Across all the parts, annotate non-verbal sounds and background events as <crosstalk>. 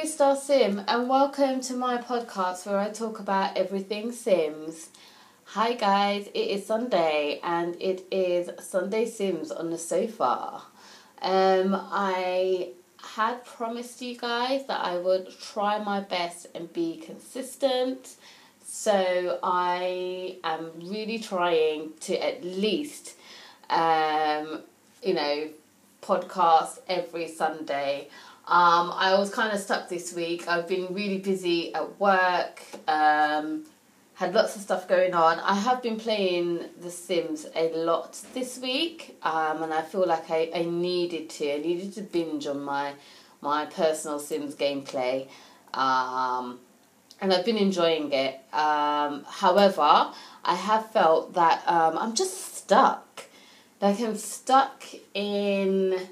Blue Star Sim and welcome to my podcast where I talk about everything Sims. Hi guys, it is Sunday and it is Sunday Sims on the sofa. Um, I had promised you guys that I would try my best and be consistent. So I am really trying to at least, um, you know, podcast every Sunday. Um, I was kind of stuck this week. I've been really busy at work, um, had lots of stuff going on. I have been playing The Sims a lot this week, um, and I feel like I, I needed to. I needed to binge on my my personal Sims gameplay, um, and I've been enjoying it. Um, however, I have felt that um, I'm just stuck. Like I'm stuck in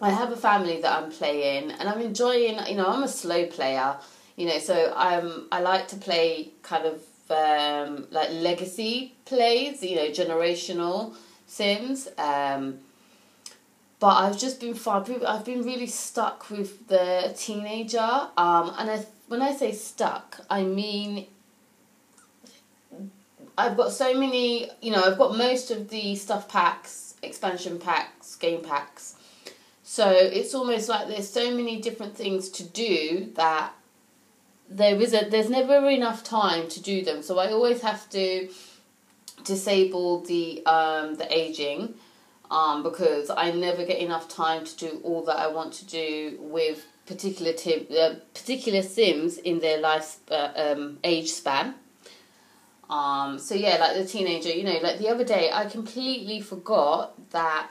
I have a family that I'm playing, and I'm enjoying. You know, I'm a slow player. You know, so I'm. I like to play kind of um, like legacy plays. You know, generational Sims. Um, but I've just been far. I've been really stuck with the teenager. Um, and I, when I say stuck, I mean I've got so many. You know, I've got most of the stuff packs, expansion packs, game packs so it's almost like there's so many different things to do that there is a there's never enough time to do them. So I always have to disable the um the aging um because I never get enough time to do all that I want to do with particular tip, uh, particular sims in their life uh, um age span. Um so yeah, like the teenager, you know, like the other day I completely forgot that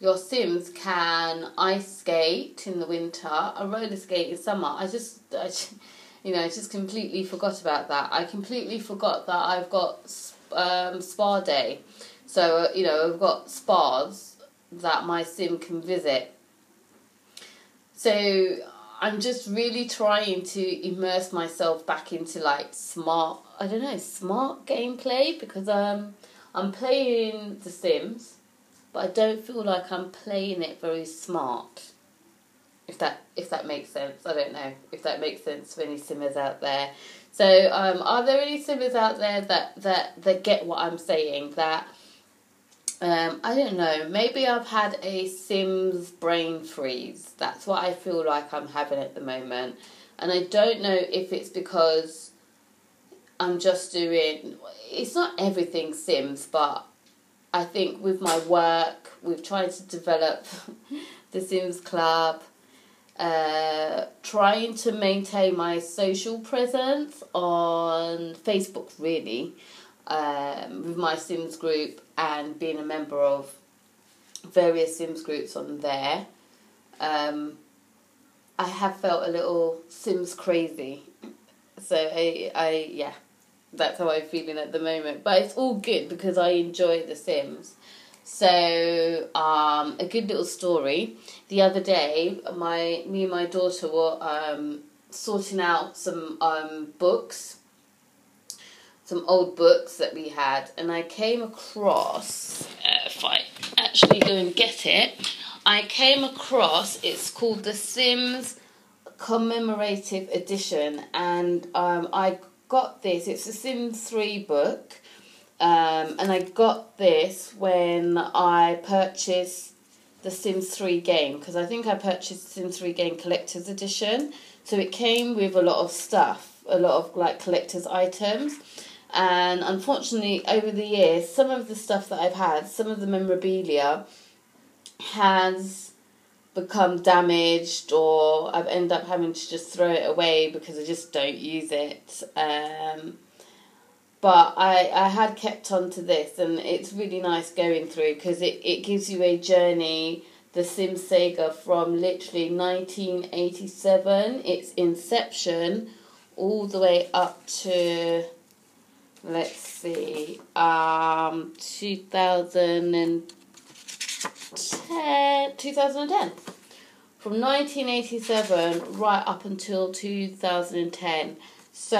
your Sims can ice skate in the winter, a roller skate in summer. I just, I, you know, I just completely forgot about that. I completely forgot that I've got um, spa day. So, uh, you know, I've got spas that my Sim can visit. So, I'm just really trying to immerse myself back into like smart, I don't know, smart gameplay because um, I'm playing The Sims but I don't feel like I'm playing it very smart. If that if that makes sense, I don't know if that makes sense for any simmers out there. So, um, are there any simmers out there that that that get what I'm saying? That um, I don't know. Maybe I've had a Sims brain freeze. That's what I feel like I'm having at the moment, and I don't know if it's because I'm just doing. It's not everything Sims, but I think with my work, we've tried to develop <laughs> the Sims Club, uh, trying to maintain my social presence on Facebook, really, um, with my Sims group and being a member of various Sims groups on there. Um, I have felt a little Sims crazy. <laughs> So I, I yeah that's how I'm feeling at the moment. But it's all good because I enjoy The Sims. So, um, a good little story. The other day, my me and my daughter were um, sorting out some um, books, some old books that we had, and I came across. Uh, if I actually go and get it, I came across. It's called The Sims Commemorative Edition, and um, I got this. It's a Sims 3 book. Um, and I got this when I purchased the Sims 3 game because I think I purchased Sims 3 game collector's edition. So it came with a lot of stuff, a lot of like collector's items. And unfortunately, over the years, some of the stuff that I've had, some of the memorabilia has become damaged or I've ended up having to just throw it away because I just don't use it. Um, but I, I had kept on to this and it's really nice going through because it, it gives you a journey the Sim sega from literally 1987 its inception all the way up to let's see um 2010 2010 from 1987 right up until 2010. So,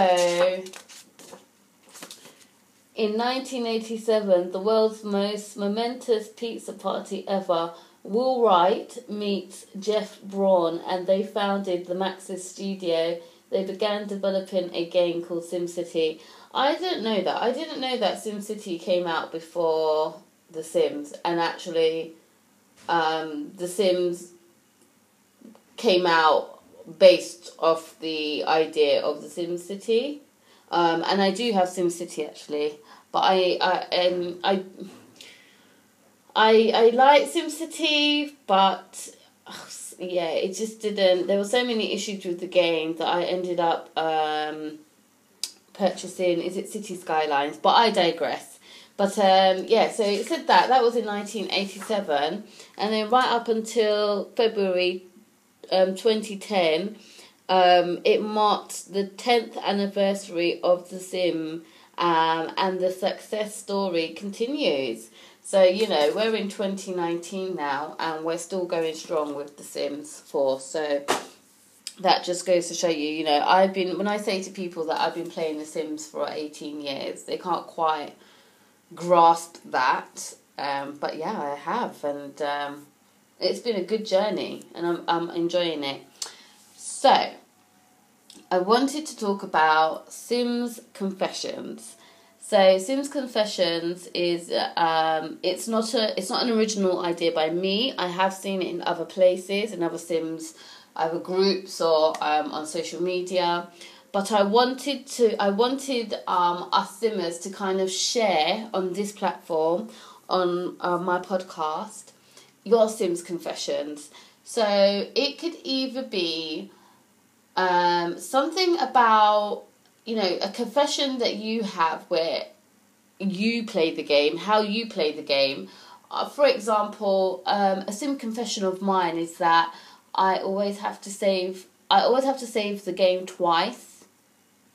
in 1987, the world's most momentous pizza party ever Will Wright meets Jeff Braun, and they founded the Maxis Studio. They began developing a game called SimCity. I didn't know that. I didn't know that SimCity came out before The Sims, and actually, um, The Sims came out based off the idea of the SimCity. Um, and I do have Sim City actually, but I I um I I I like SimCity, but <sighs> yeah, it just didn't. There were so many issues with the game that I ended up um, purchasing. Is it City Skylines? But I digress. But um, yeah, so it said that that was in nineteen eighty seven, and then right up until February, um, twenty ten, um, it marked the tenth anniversary of the Sim, um, and the success story continues. So, you know, we're in 2019 now and we're still going strong with The Sims 4. So, that just goes to show you, you know, I've been, when I say to people that I've been playing The Sims for 18 years, they can't quite grasp that. Um, but yeah, I have. And um, it's been a good journey and I'm, I'm enjoying it. So, I wanted to talk about Sims Confessions. So Sims Confessions is um, it's not a it's not an original idea by me. I have seen it in other places, in other Sims, either groups or um, on social media. But I wanted to I wanted um, us Simmers to kind of share on this platform on uh, my podcast your Sims Confessions. So it could either be um, something about you know, a confession that you have where you play the game, how you play the game. Uh, for example, um, a sim confession of mine is that I always have to save. I always have to save the game twice.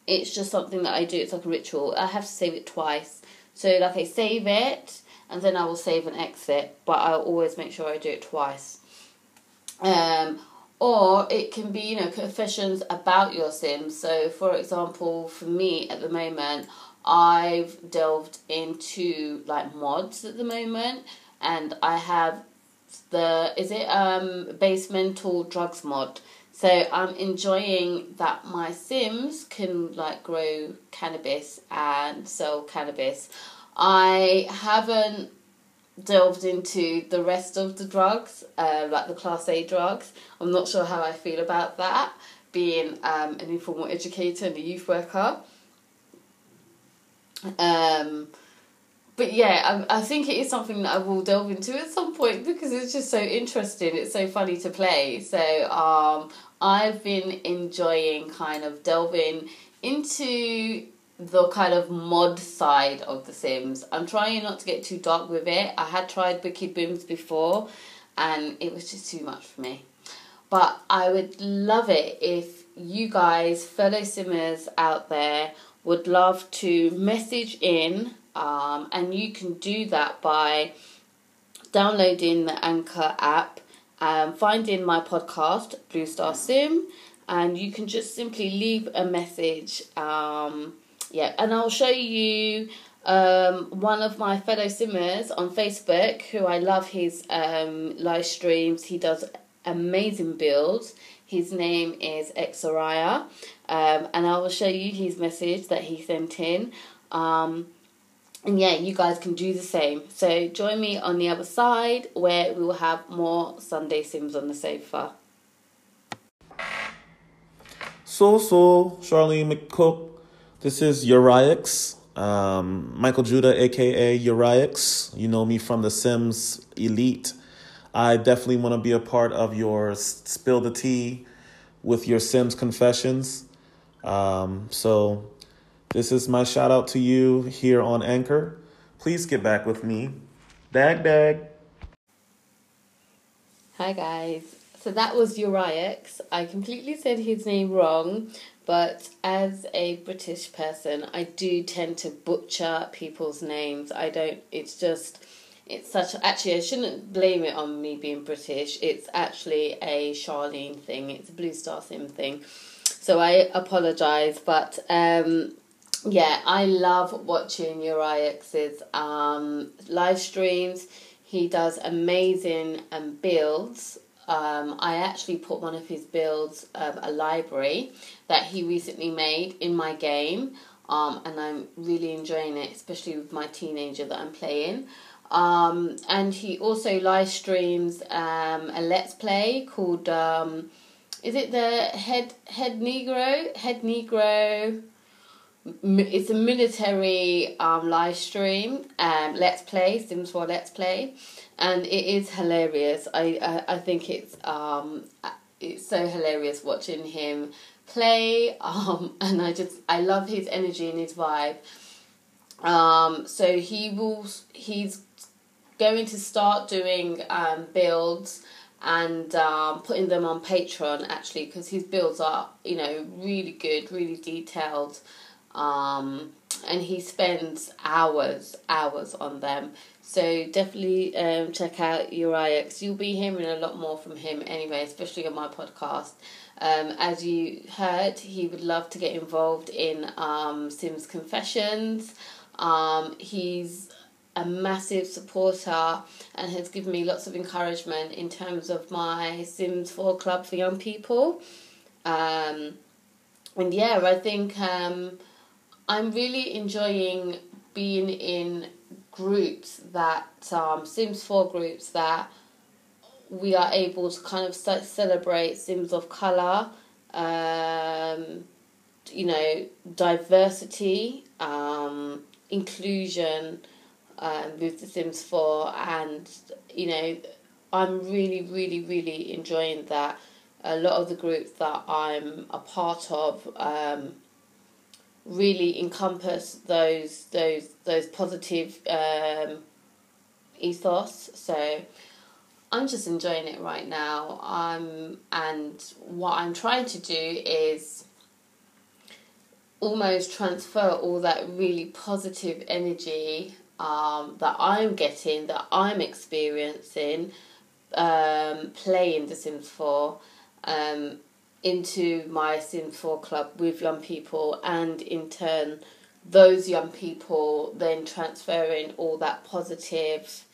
It's just something that I do. It's like a ritual. I have to save it twice. So like I save it and then I will save and exit, but I'll always make sure I do it twice. Um, or it can be you know confessions about your sims so for example for me at the moment i've delved into like mods at the moment and i have the is it um basemental drugs mod so i'm enjoying that my sims can like grow cannabis and sell cannabis i haven't delved into the rest of the drugs, uh, like the Class A drugs. I'm not sure how I feel about that, being um, an informal educator and a youth worker. Um, but yeah, I, I think it is something that I will delve into at some point because it's just so interesting. It's so funny to play. So um, I've been enjoying kind of delving into the kind of mod side of The Sims. I'm trying not to get too dark with it. I had tried Wicked Whims before and it was just too much for me. But I would love it if you guys, fellow simmers out there, would love to message in um, and you can do that by downloading the Anchor app and finding my podcast, Blue Star Sim, and you can just simply leave a message um, yeah, and I'll show you um, one of my fellow simmers on Facebook who I love his um, live streams. He does amazing builds. His name is Exariah, um, and I will show you his message that he sent in. Um, and yeah, you guys can do the same. So join me on the other side where we will have more Sunday Sims on the sofa. So, so, Charlene McCook this is Uriax, um, Michael Judah, aka Uriax. You know me from The Sims Elite. I definitely want to be a part of your spill the tea with your Sims confessions. Um, so, this is my shout out to you here on Anchor. Please get back with me. Dag, dag. Hi, guys. So that was Uriax. I completely said his name wrong. But as a British person, I do tend to butcher people's names. I don't, it's just, it's such, actually, I shouldn't blame it on me being British. It's actually a Charlene thing, it's a Blue Star Sim thing. So I apologise, but um, yeah, I love watching Uriax's um, live streams. He does amazing um, builds. Um, I actually put one of his builds, um, a library that he recently made in my game, um, and I'm really enjoying it, especially with my teenager that I'm playing. Um, and he also live streams um, a let's play called um, is it the head head negro head negro it's a military um, live stream um, let's play sims 4 let's play and it is hilarious. I i, I think it's um it's so hilarious watching him play <laughs> um and i just i love his energy and his vibe. Um so he will he's going to start doing um builds and um, putting them on Patreon actually because his builds are you know really good, really detailed, um, and he spends hours hours on them. So definitely um, check out Uriax. You'll be hearing a lot more from him anyway, especially on my podcast. Um, as you heard, he would love to get involved in um, Sims Confessions. Um, he's a massive supporter and has given me lots of encouragement in terms of my Sims 4 club for young people. Um, and yeah, I think um, I'm really enjoying being in groups that, um, Sims 4 groups that we are able to kind of celebrate Sims of colour, um, you know, diversity, um, inclusion um, with The Sims 4, and you know, I'm really, really, really enjoying that. A lot of the groups that I'm a part of um, really encompass those those those positive um, ethos. So I'm just enjoying it right now. Um, and what I'm trying to do is almost transfer all that really positive energy um, that I'm getting, that I'm experiencing um, playing The Sims 4 um, into my Sims 4 club with young people, and in turn, those young people then transferring all that positive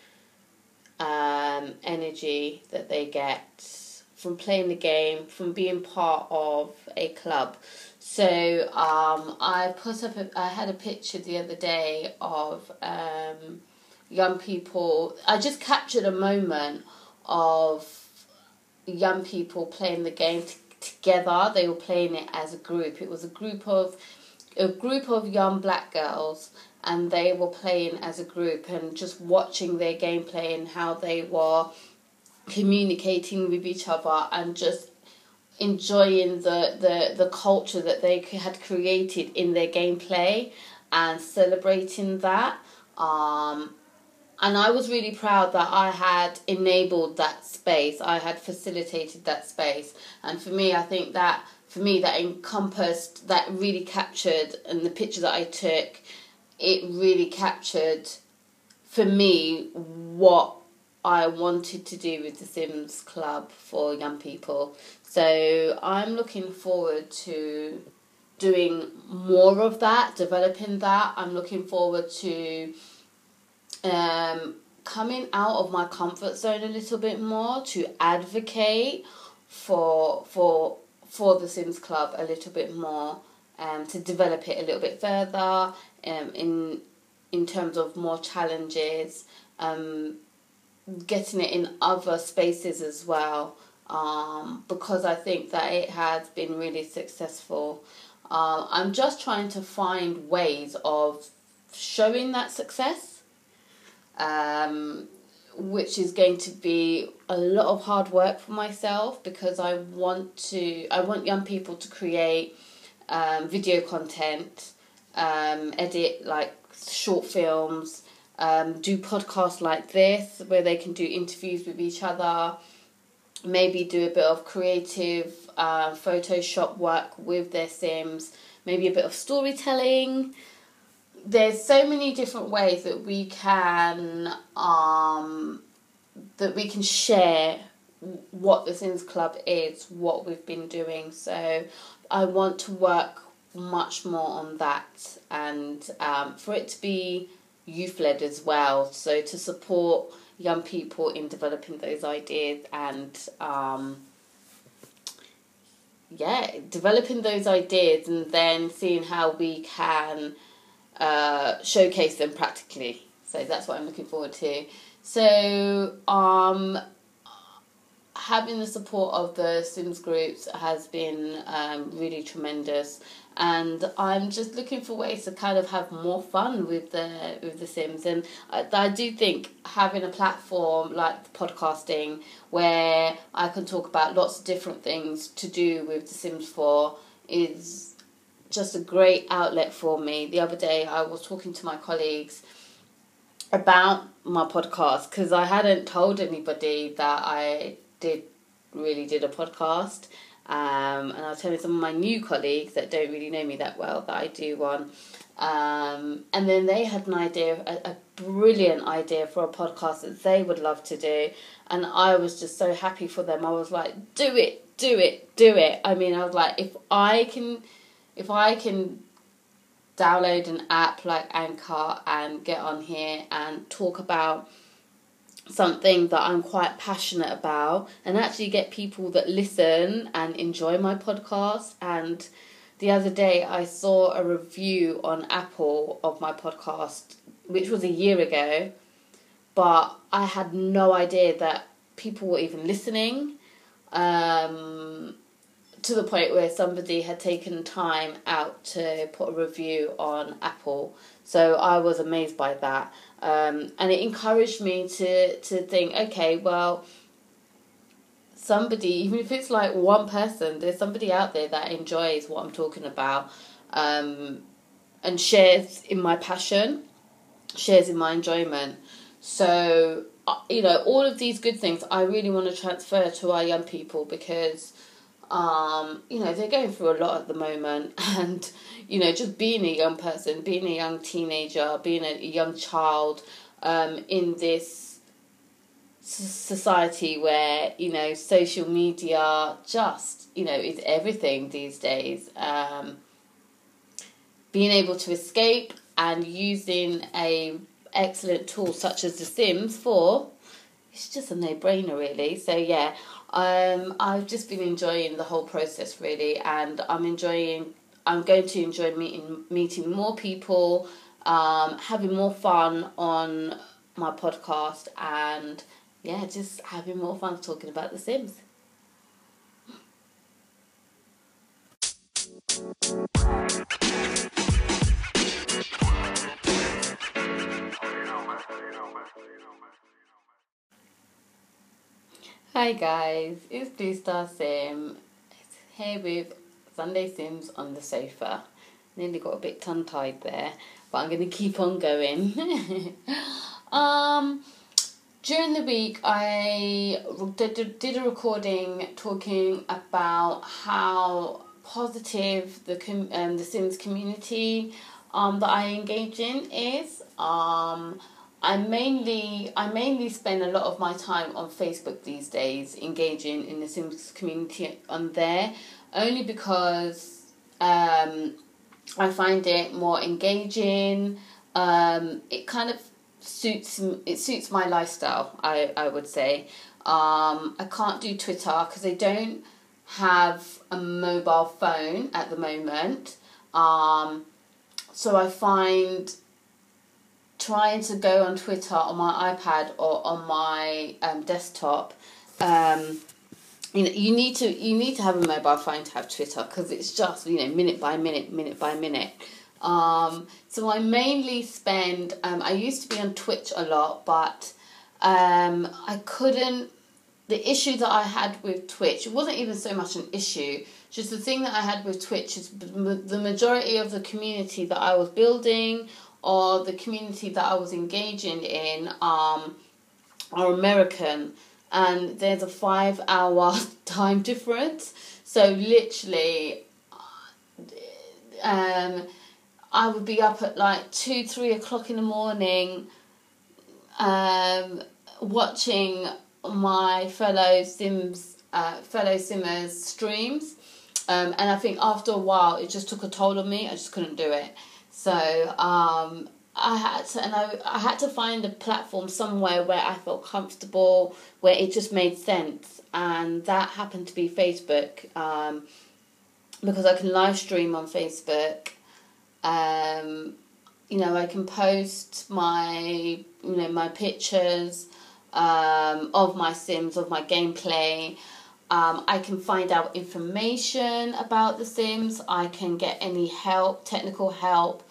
um, energy that they get from playing the game, from being part of a club. So um, I put up. A, I had a picture the other day of um, young people. I just captured a moment of young people playing the game together. They were playing it as a group. It was a group of a group of young black girls and they were playing as a group and just watching their gameplay and how they were communicating with each other and just enjoying the, the, the culture that they had created in their gameplay and celebrating that. Um, and I was really proud that I had enabled that space. I had facilitated that space. And for me, I think that for me that encompassed that really captured and the picture that I took, it really captured for me what I wanted to do with the Sims Club for young people. So I'm looking forward to doing more of that, developing that. I'm looking forward to um, coming out of my comfort zone a little bit more to advocate for for for the Sims Club a little bit more, um, to develop it a little bit further, um, in in terms of more challenges, um, getting it in other spaces as well um, because I think that it has been really successful. Uh, I'm just trying to find ways of showing that success, um, which is going to be a lot of hard work for myself because I want to. I want young people to create um, video content, um, edit like short films, um, do podcasts like this where they can do interviews with each other maybe do a bit of creative uh, Photoshop work with their Sims, maybe a bit of storytelling. There's so many different ways that we can um, that we can share what the Sims Club is, what we've been doing. So I want to work much more on that and um, for it to be youth led as well. So to support young people in developing those ideas and um, yeah, developing those ideas and then seeing how we can uh, showcase them practically. So that's what I'm looking forward to. So um, having the support of the Sims groups has been um, really tremendous, and I'm just looking for ways to kind of have more fun with the with the Sims. And I, I do think having a platform like podcasting where I can talk about lots of different things to do with the Sims Four is just a great outlet for me. The other day, I was talking to my colleagues about my podcast because I hadn't told anybody that I did really did a podcast. Um, and I was telling some of my new colleagues that don't really know me that well that I do one. Um, and then they had an idea, a, a brilliant idea for a podcast that they would love to do. And I was just so happy for them. I was like, do it, do it, do it. I mean, I was like, if I can, if I can download an app like Anchor and get on here and talk about something that I'm quite passionate about and actually get people that listen and enjoy my podcast. And the other day I saw a review on Apple of my podcast, which was a year ago, but I had no idea that people were even listening. Um, to the point where somebody had taken time out to put a review on Apple. So I was amazed by that. Um, and it encouraged me to, to think, okay, well, somebody, <laughs> even if it's like one person, there's somebody out there that enjoys what I'm talking about um, and shares in my passion, shares in my enjoyment. So, uh, you know, all of these good things I really want to transfer to our young people because um, you know, they're going through a lot at the moment, <laughs> and you know, just being a young person, being a young teenager, being a young child, um, in this society where you know social media just you know is everything these days. Um, being able to escape and using a excellent tool such as The Sims for it's just a no brainer really. So yeah, um, I've just been enjoying the whole process really, and I'm enjoying. I'm going to enjoy meeting meeting more people, um, having more fun on my podcast, and yeah, just having more fun talking about The Sims. Hi guys, it's Blue Star Sim. Here with Sunday Sims on the sofa. Nearly got a bit tongue tied there, but I'm going to keep on going. <laughs> um, during the week, I did, did a recording talking about how positive the um, the Sims community um, that I engage in is. Um, I mainly I mainly spend a lot of my time on Facebook these days, engaging in the Sims community on there, only because um, I find it more engaging. Um, it kind of suits it suits my lifestyle. I I would say. Um, I can't do Twitter because I don't have a mobile phone at the moment. Um, so I find trying to go on Twitter on my iPad or on my um, desktop, um, you know, you need to you need to have a mobile phone to have Twitter because it's just you know minute by minute, minute by minute. Um, so I mainly spend. Um, I used to be on Twitch a lot, but um, I couldn't. The issue that I had with Twitch it wasn't even so much an issue. Just the thing that I had with Twitch is the majority of the community that I was building or the community that I was engaging in um, are American, and there's a five hour <laughs> time difference. So literally, um, I would be up at like two, three o'clock in the morning, um, watching my fellow Sims, uh, fellow Simmers streams. Um, and I think after a while, it just took a toll on me. I just couldn't do it. So um, I had to, and I, I had to find a platform somewhere where I felt comfortable, where it just made sense, and that happened to be Facebook, um, because I can live stream on Facebook. Um, you know, I can post my, you know, my pictures um, of my Sims, of my gameplay. Um, I can find out information about the Sims. I can get any help, technical help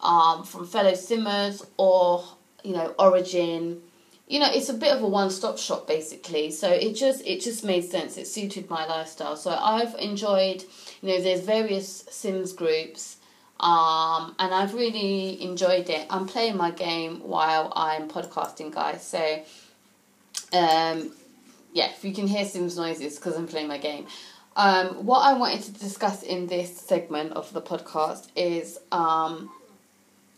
um, from fellow simmers or you know Origin. You know, it's a bit of a one-stop shop basically. So it just it just made sense. It suited my lifestyle. So I've enjoyed. You know, there's various Sims groups, um, and I've really enjoyed it. I'm playing my game while I'm podcasting, guys. So, um, yeah, if you can hear Sims noises because I'm playing my game. Um, what I wanted to discuss in this segment of the podcast is um,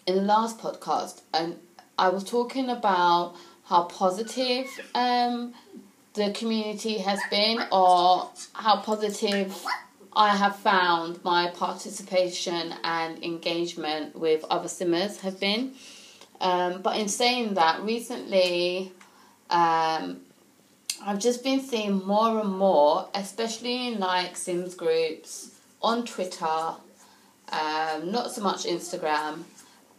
in the last podcast, and I was talking about how positive um, the community has been, or how positive I have found my participation and engagement with other simmers have been. Um, but in saying that, recently um, I've just been seeing more and more, especially in like Sims groups on Twitter, um, not so much Instagram,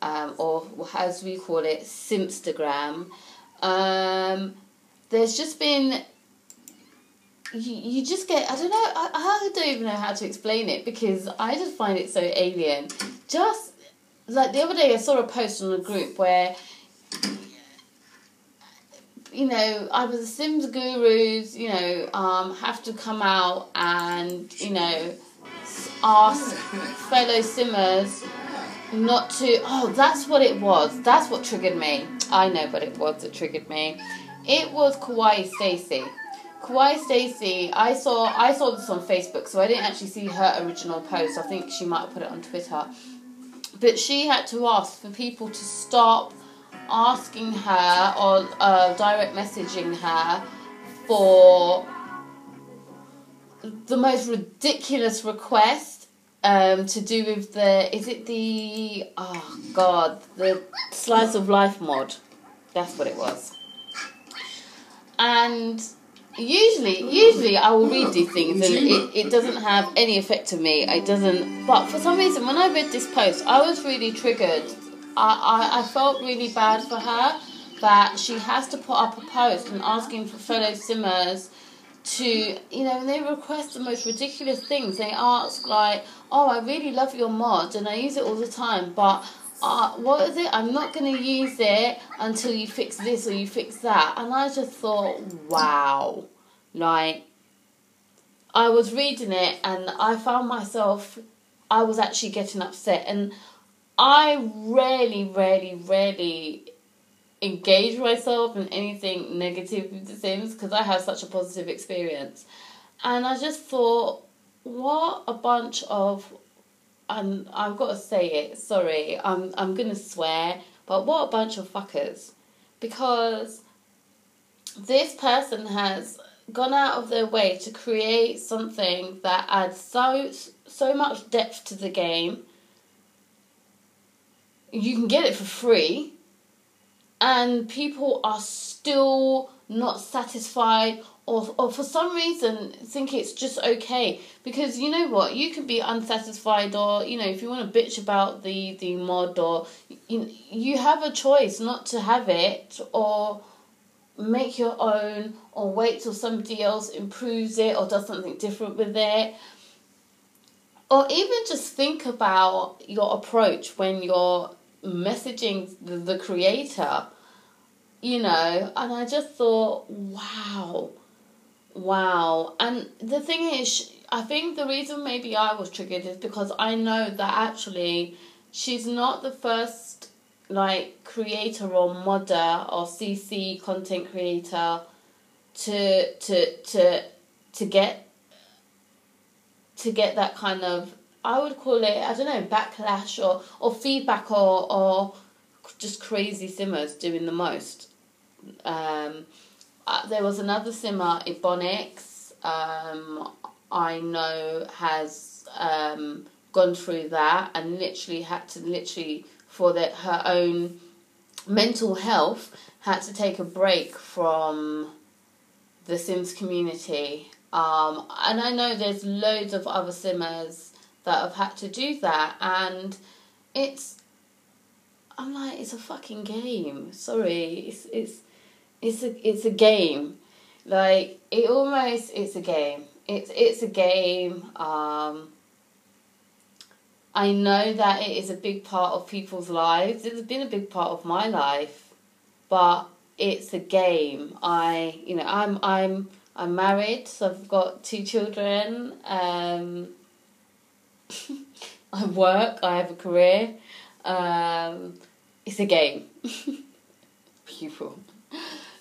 um, or as we call it, Simstagram. Um, there's just been you, you just get I don't know I, I don't even know how to explain it because I just find it so alien. Just like the other day, I saw a post on a group where you know, I was a Sims gurus, you know, um, have to come out and, you know, ask fellow simmers not to. Oh, that's what it was. That's what triggered me. I know what it was that triggered me. It was Kawaii Stacie. Kawaii Stacie, I saw I saw this on Facebook, so I didn't actually see her original post. I think she might have put it on Twitter. But she had to ask for people to stop asking her or uh, direct messaging her for the most ridiculous request um, to do with the is it the oh god the slice of life mod. That's what it was. And usually usually i will read these things and it, it doesn't have any effect on me. It doesn't but for some reason when i read this post i was really triggered. I, I, I felt really bad for her that she has to put up a post and asking for fellow simmers to you know they request the most ridiculous things they ask like oh i really love your mod and i use it all the time but uh, what is it? I'm not going to use it until you fix this or you fix that. And i just thought wow. Like i was reading it and i found myself i was actually getting upset and i rarely rarely rarely engage myself in anything negative with The Sims because I have such a positive experience. And I just thought, what a bunch of, and I've got to say it, sorry, I'm, I'm going to swear, but what a bunch of fuckers. Because this person has gone out of their way to create something that adds so so much depth to the game. You can get it for free and people are still not satisfied or, or for some reason think it's just okay. Because you know what? You can be unsatisfied or you know if you want to bitch about the the mod or you, you have a choice not to have it or make your own or wait till somebody else improves it or does something different with it. Or even just think about your approach when you're messaging the, the creator, you know, and I just thought, wow, wow. And the thing is, I think the reason maybe I was triggered is because I know that actually she's not the first like creator or modder or CC content creator to to to to get to get that kind of I would call it I don't know backlash or or feedback or or just crazy simmers doing the most. Um, uh, there was another simmer, Ebonix. Um, I know has um, gone through that and literally had to literally for the, her own mental health, had to take a break from the Sims community. Um, and I know there's loads of other Simmers that have had to do that, and it's. I'm like, it's a fucking game. Sorry, it's it's it's a it's a game. Like it almost it's a game. It's it's a game. Um, I know that it is a big part of people's lives. It's been a big part of my life, but it's a game. I you know I'm I'm I'm married. So I've got two children. Um, <laughs> I work. I have a career. Um, it's a game. <laughs> People.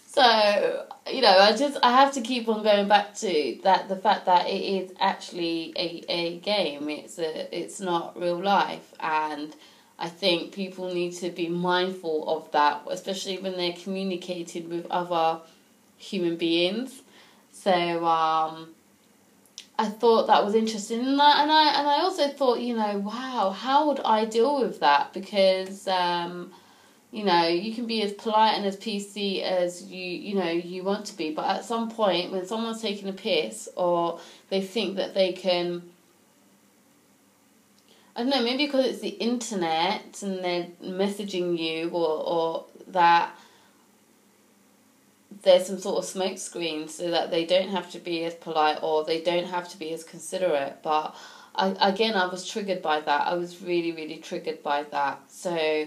So you know, I just I have to keep on going back to that the fact that it is actually a, a game. It's a it's not real life, and I think people need to be mindful of that, especially when they're communicating with other human beings. So um, I thought that was interesting, and I and I and I also thought, you know, wow, how would I deal with that? Because um, you know, you can be as polite and as PC as you you know you want to be, but at some point when someone's taking a piss or they think that they can I don't know, maybe because it's the internet and they're messaging you or or that there's some sort of smoke screen so that they don't have to be as polite or they don't have to be as considerate. But I, again, I was triggered by that. I was really, really triggered by that. So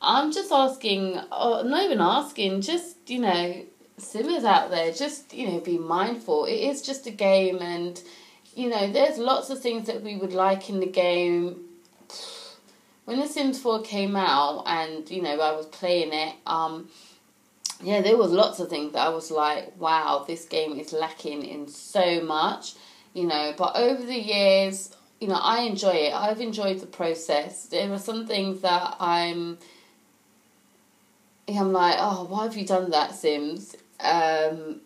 I'm just asking, or not even asking, just, you know, simmers out there, just, you know, be mindful. It is just a game and, you know, there's lots of things that we would like in the game. When The Sims 4 came out and, you know, I was playing it, um, yeah, there was lots of things that I was like, wow, this game is lacking in so much, you know. But over the years, you know, I enjoy it. I've enjoyed the process. There are some things that I'm, I'm like, oh, why have you done that, Sims? Um,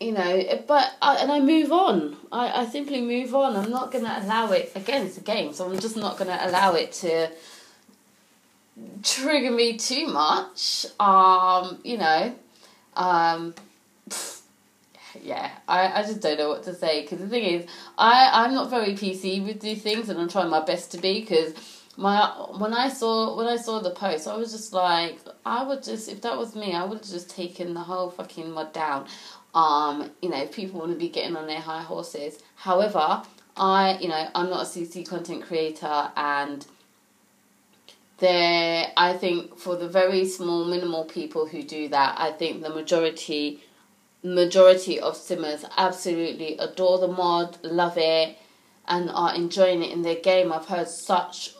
you know, but I, and I move on. I, I simply move on. I'm not to allow it. Again, it's a game, so I'm just not to allow it to trigger me too much. Um, you know, um, <laughs> yeah, I, I just don't know what to say because the thing is, I I'm not very PC with these things, and I'm trying my best to be because my when I saw when I saw the post, I was just like, I would just if that was me, I would have just taken the whole fucking mod down. Um, you know, people want to be getting on their high horses. However, I you know I'm not a CC content creator and there i think for the very small minimal people who do that i think the majority majority of simmers absolutely adore the mod love it and are enjoying it in their game i've heard such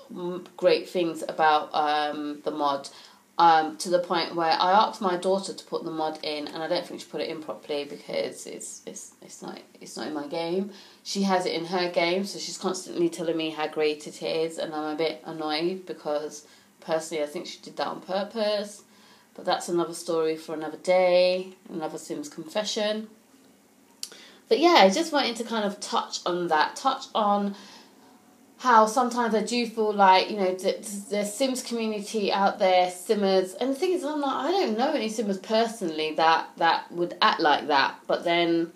great things about um, the mod um, to the point where I asked my daughter to put the mod in, and I don't think she put it in properly because it's it's it's not it's not in my game. She has it in her game, so she's constantly telling me how great it is, and I'm a bit annoyed because personally I think she did that on purpose. But that's another story for another day, another Sims confession. But yeah, I just wanted to kind of touch on that, touch on how sometimes I do feel like, you know, the Sims community out there, Simmers, and the thing is, I'm like, I don't know any Simmers personally that, that would act like that. But then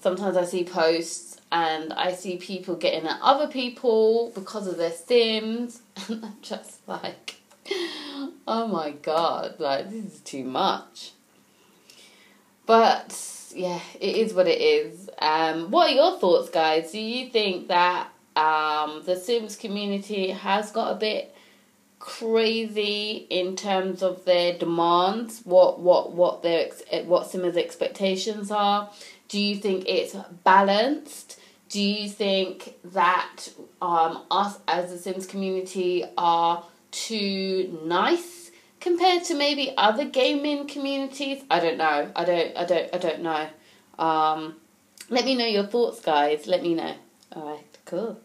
sometimes I see posts and I see people getting at other people because of their Sims, <laughs> and I'm just like, oh my god, like, this is too much. But yeah, it is what it is. Um, what are your thoughts, guys? Do you think that um, the Sims community has got a bit crazy in terms of their demands, what what what their what Sims expectations are. Do you think it's balanced? Do you think that um, us as the Sims community are too nice compared to maybe other gaming communities? I don't know. I don't. I don't. I don't know. Um, let me know your thoughts, guys. Let me know. All right. Cool.